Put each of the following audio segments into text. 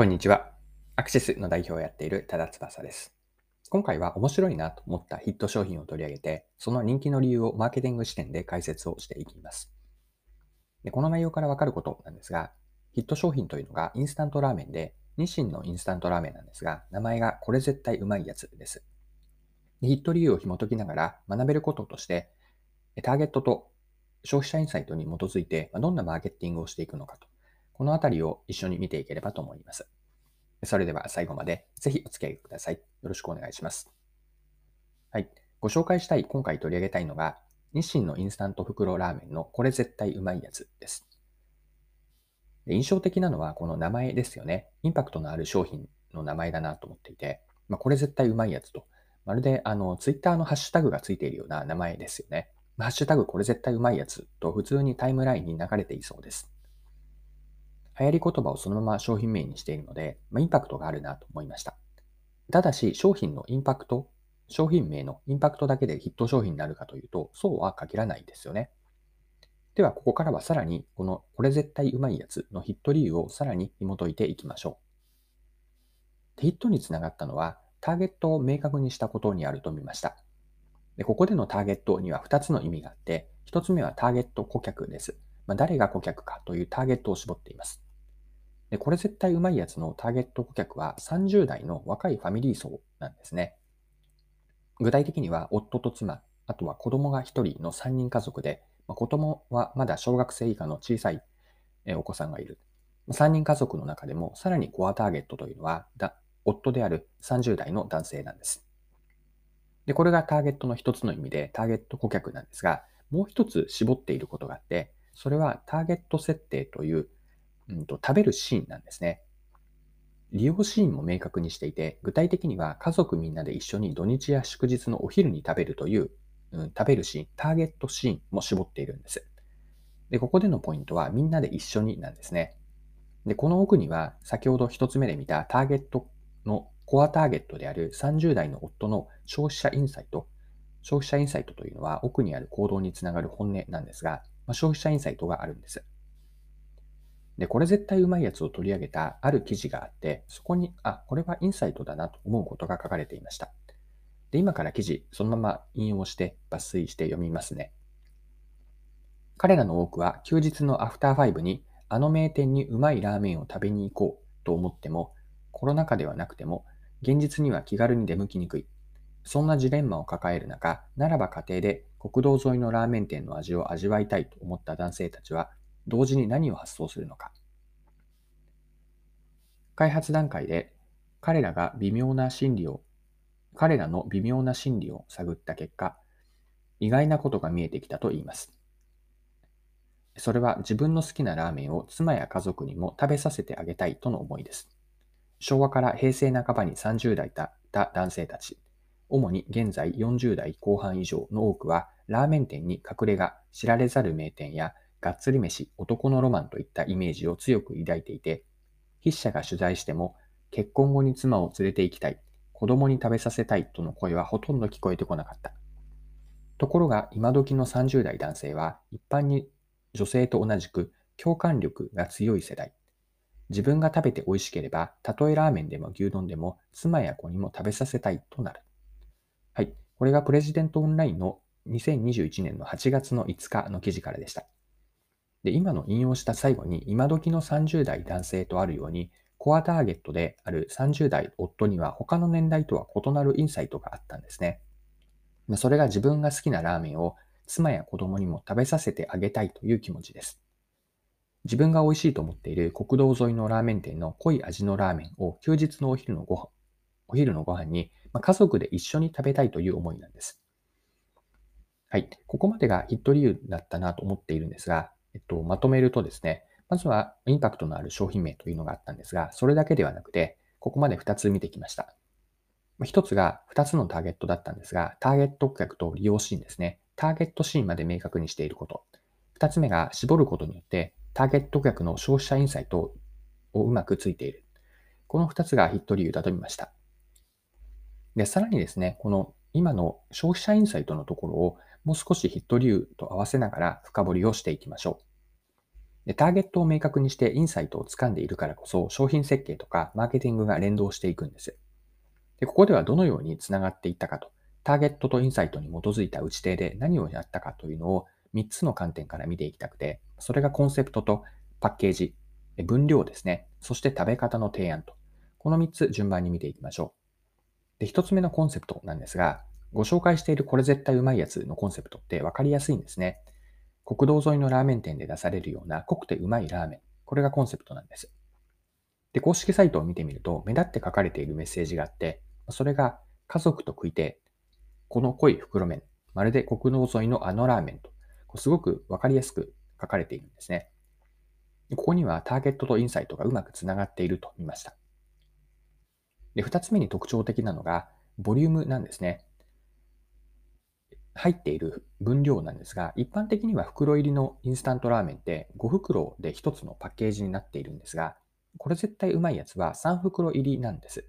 こんにちは。アクシスの代表をやっている多田翼です。今回は面白いなと思ったヒット商品を取り上げて、その人気の理由をマーケティング視点で解説をしていきます。でこの内容からわかることなんですが、ヒット商品というのがインスタントラーメンで、日清のインスタントラーメンなんですが、名前がこれ絶対うまいやつです。でヒット理由を紐解きながら学べることとして、ターゲットと消費者インサイトに基づいてどんなマーケティングをしていくのかとこのあたりを一緒に見ていければと思います。それでは最後までぜひお付き合いください。よろしくお願いします。はい。ご紹介したい、今回取り上げたいのが、日清のインスタント袋ラーメンのこれ絶対うまいやつです。印象的なのはこの名前ですよね。インパクトのある商品の名前だなと思っていて、まあ、これ絶対うまいやつと、まるであの、ツイッターのハッシュタグがついているような名前ですよね。ハッシュタグこれ絶対うまいやつと普通にタイムラインに流れていそうです。流行り言葉をそのまま商品名にしているので、まあ、インパクトがあるなと思いました。ただし、商品のインパクト、商品名のインパクトだけでヒット商品になるかというと、そうは限らないですよね。では、ここからはさらに、このこれ絶対うまいやつのヒット理由をさらに紐解いていきましょう。ヒットにつながったのは、ターゲットを明確にしたことにあると見ました。でここでのターゲットには2つの意味があって、1つ目はターゲット顧客です。まあ、誰が顧客かというターゲットを絞っています。で、これ絶対うまいやつのターゲット顧客は30代の若いファミリー層なんですね。具体的には夫と妻、あとは子供が1人の3人家族で、まあ、子供はまだ小学生以下の小さいお子さんがいる。3人家族の中でもさらにコアターゲットというのは夫である30代の男性なんです。で、これがターゲットの一つの意味でターゲット顧客なんですが、もう一つ絞っていることがあって、それはターゲット設定といううんと、食べるシーンなんですね。利用シーンも明確にしていて、具体的には家族みんなで一緒に土日や祝日のお昼に食べるという、うん、食べるシーン、ターゲットシーンも絞っているんです。で、ここでのポイントはみんなで一緒になんですね。で、この奥には先ほど一つ目で見たターゲットのコアターゲットである30代の夫の消費者インサイト。消費者インサイトというのは奥にある行動につながる本音なんですが、まあ、消費者インサイトがあるんです。で、これ絶対うまいやつを取り上げたある記事があって、そこに、あ、これはインサイトだなと思うことが書かれていました。で、今から記事、そのまま引用して抜粋して読みますね。彼らの多くは休日のアフターファイブにあの名店にうまいラーメンを食べに行こうと思っても、コロナ禍ではなくても、現実には気軽に出向きにくい。そんなジレンマを抱える中、ならば家庭で国道沿いのラーメン店の味を味わいたいと思った男性たちは、同時に何を発想するのか。開発段階で彼らが微妙な心理を、彼らの微妙な心理を探った結果、意外なことが見えてきたと言います。それは自分の好きなラーメンを妻や家族にも食べさせてあげたいとの思いです。昭和から平成半ばに30代だった男性たち、主に現在40代後半以上の多くは、ラーメン店に隠れ家、知られざる名店やがっつり飯、男のロマンといったイメージを強く抱いていて、筆者が取材しても、結婚後に妻を連れて行きたい、子供に食べさせたいとの声はほとんど聞こえてこなかった。ところが今時の30代男性は一般に女性と同じく共感力が強い世代。自分が食べて美味しければ、たとえラーメンでも牛丼でも妻や子にも食べさせたいとなる。はい。これがプレジデントオンラインの2021年の8月の5日の記事からでした。で、今の引用した最後に、今時の30代男性とあるように、コアターゲットである30代夫には他の年代とは異なるインサイトがあったんですね。それが自分が好きなラーメンを妻や子供にも食べさせてあげたいという気持ちです。自分が美味しいと思っている国道沿いのラーメン店の濃い味のラーメンを休日のお昼のご飯お昼のご飯に、家族で一緒に食べたいという思いなんです。はい。ここまでがヒット理由だったなと思っているんですが、えっと、まとめるとですね、まずはインパクトのある商品名というのがあったんですが、それだけではなくて、ここまで2つ見てきました。1つが2つのターゲットだったんですが、ターゲット顧客と利用シーンですね。ターゲットシーンまで明確にしていること。2つ目が絞ることによって、ターゲット顧客の消費者インサイトをうまくついている。この2つがヒット理由だと見ました。で、さらにですね、この今の消費者インサイトのところをもう少しヒット理由と合わせながら深掘りをしていきましょう。でターゲットを明確にしてインサイトを掴んでいるからこそ商品設計とかマーケティングが連動していくんです。でここではどのようにつながっていったかと、ターゲットとインサイトに基づいた打ち手で何をやったかというのを3つの観点から見ていきたくて、それがコンセプトとパッケージ、分量ですね、そして食べ方の提案と、この3つ順番に見ていきましょう。で、1つ目のコンセプトなんですが、ご紹介しているこれ絶対うまいやつのコンセプトって分かりやすいんですね。国道沿いのラーメン店で出されるような濃くてうまいラーメン。これがコンセプトなんです。で、公式サイトを見てみると、目立って書かれているメッセージがあって、それが家族と食いて、この濃い袋麺、まるで国道沿いのあのラーメンと、すごくわかりやすく書かれているんですね。ここにはターゲットとインサイトがうまくつながっていると見ました。で、二つ目に特徴的なのが、ボリュームなんですね。入っている分量なんですが、一般的には袋入りのインスタントラーメンって5袋で1つのパッケージになっているんですが、これ絶対うまいやつは3袋入りなんです。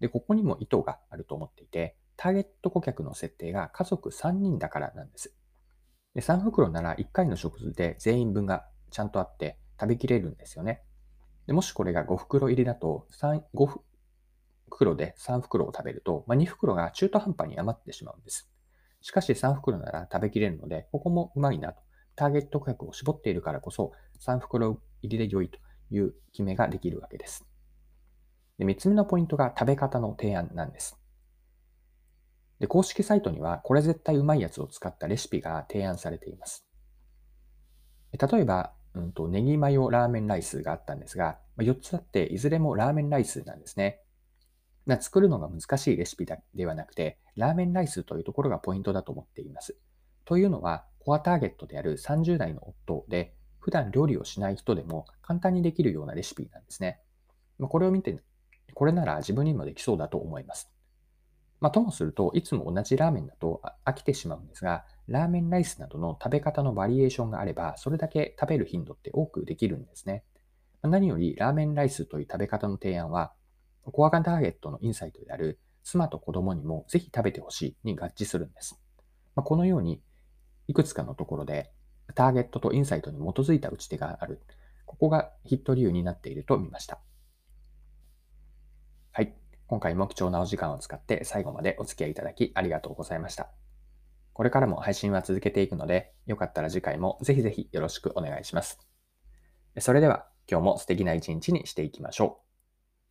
で、ここにも意図があると思っていて、ターゲット顧客の設定が家族3人だからなんです。で3袋なら1回の食事で全員分がちゃんとあって食べきれるんですよね。でもしこれが5袋入りだと3、5袋で3袋を食べると、まあ、2袋が中途半端に余ってしまうんです。しかし3袋なら食べきれるので、ここもうまいなと。ターゲット顧客を絞っているからこそ、3袋入りで良いという決めができるわけです。で3つ目のポイントが食べ方の提案なんです。で公式サイトには、これ絶対うまいやつを使ったレシピが提案されています。例えば、うんと、ネギマヨラーメンライスがあったんですが、4つあって、いずれもラーメンライスなんですね。作るのが難しいレシピではなくて、ラーメンライスというところがポイントだと思っています。というのは、コアターゲットである30代の夫で、普段料理をしない人でも簡単にできるようなレシピなんですね。これを見て、これなら自分にもできそうだと思います。まあ、ともすると、いつも同じラーメンだと飽きてしまうんですが、ラーメンライスなどの食べ方のバリエーションがあれば、それだけ食べる頻度って多くできるんですね。何よりラーメンライスという食べ方の提案は、コアガターゲットのインサイトである妻と子供にもぜひ食べてほしいに合致するんです。ま、このように、いくつかのところでターゲットとインサイトに基づいた打ち手がある。ここがヒット理由になっていると見ました。はい。今回も貴重なお時間を使って最後までお付き合いいただきありがとうございました。これからも配信は続けていくので、よかったら次回もぜひぜひよろしくお願いします。それでは今日も素敵な一日にしていきましょう。